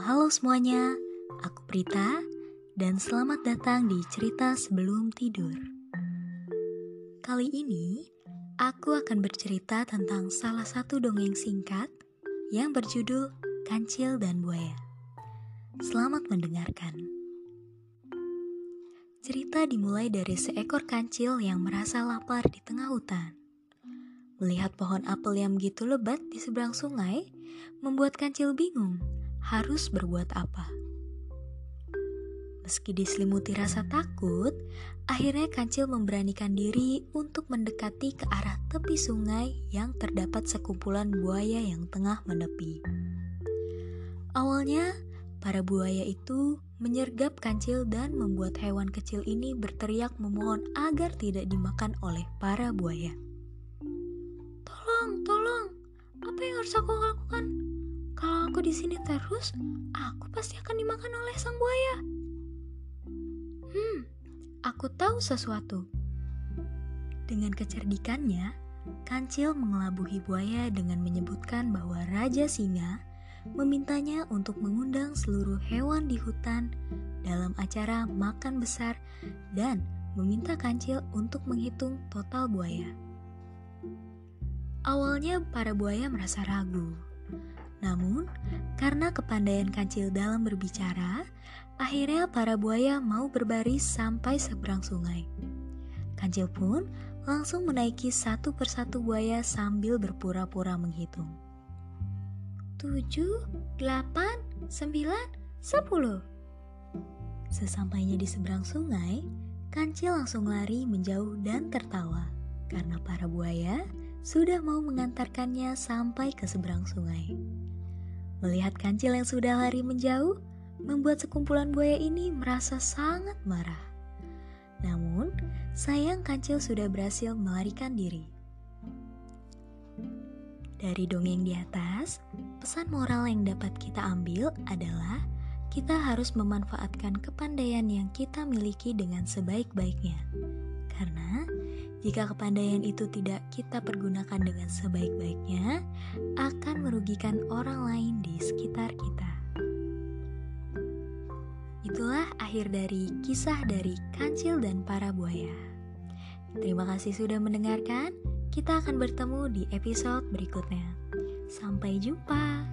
Halo semuanya, aku Prita dan selamat datang di Cerita Sebelum Tidur. Kali ini, aku akan bercerita tentang salah satu dongeng singkat yang berjudul Kancil dan Buaya. Selamat mendengarkan. Cerita dimulai dari seekor kancil yang merasa lapar di tengah hutan. Melihat pohon apel yang begitu lebat di seberang sungai, membuat kancil bingung harus berbuat apa. Meski diselimuti rasa takut, akhirnya kancil memberanikan diri untuk mendekati ke arah tepi sungai yang terdapat sekumpulan buaya yang tengah menepi. Awalnya, para buaya itu menyergap kancil dan membuat hewan kecil ini berteriak memohon agar tidak dimakan oleh para buaya. Tolong, tolong, apa yang harus aku lakukan? Aku di sini terus, aku pasti akan dimakan oleh sang buaya. Hmm, aku tahu sesuatu. Dengan kecerdikannya, Kancil mengelabuhi buaya dengan menyebutkan bahwa Raja Singa memintanya untuk mengundang seluruh hewan di hutan dalam acara makan besar dan meminta Kancil untuk menghitung total buaya. Awalnya para buaya merasa ragu namun, karena kepandaian kancil dalam berbicara, akhirnya para buaya mau berbaris sampai seberang sungai. Kancil pun langsung menaiki satu persatu buaya sambil berpura-pura menghitung. Tujuh, delapan, sembilan, sepuluh. Sesampainya di seberang sungai, kancil langsung lari menjauh dan tertawa karena para buaya sudah mau mengantarkannya sampai ke seberang sungai. Melihat kancil yang sudah lari menjauh, membuat sekumpulan buaya ini merasa sangat marah. Namun, sayang kancil sudah berhasil melarikan diri. Dari dongeng di atas, pesan moral yang dapat kita ambil adalah kita harus memanfaatkan kepandaian yang kita miliki dengan sebaik-baiknya. Karena jika kepandaian itu tidak kita pergunakan dengan sebaik-baiknya, merugikan orang lain di sekitar kita. Itulah akhir dari kisah dari Kancil dan para buaya. Terima kasih sudah mendengarkan. Kita akan bertemu di episode berikutnya. Sampai jumpa.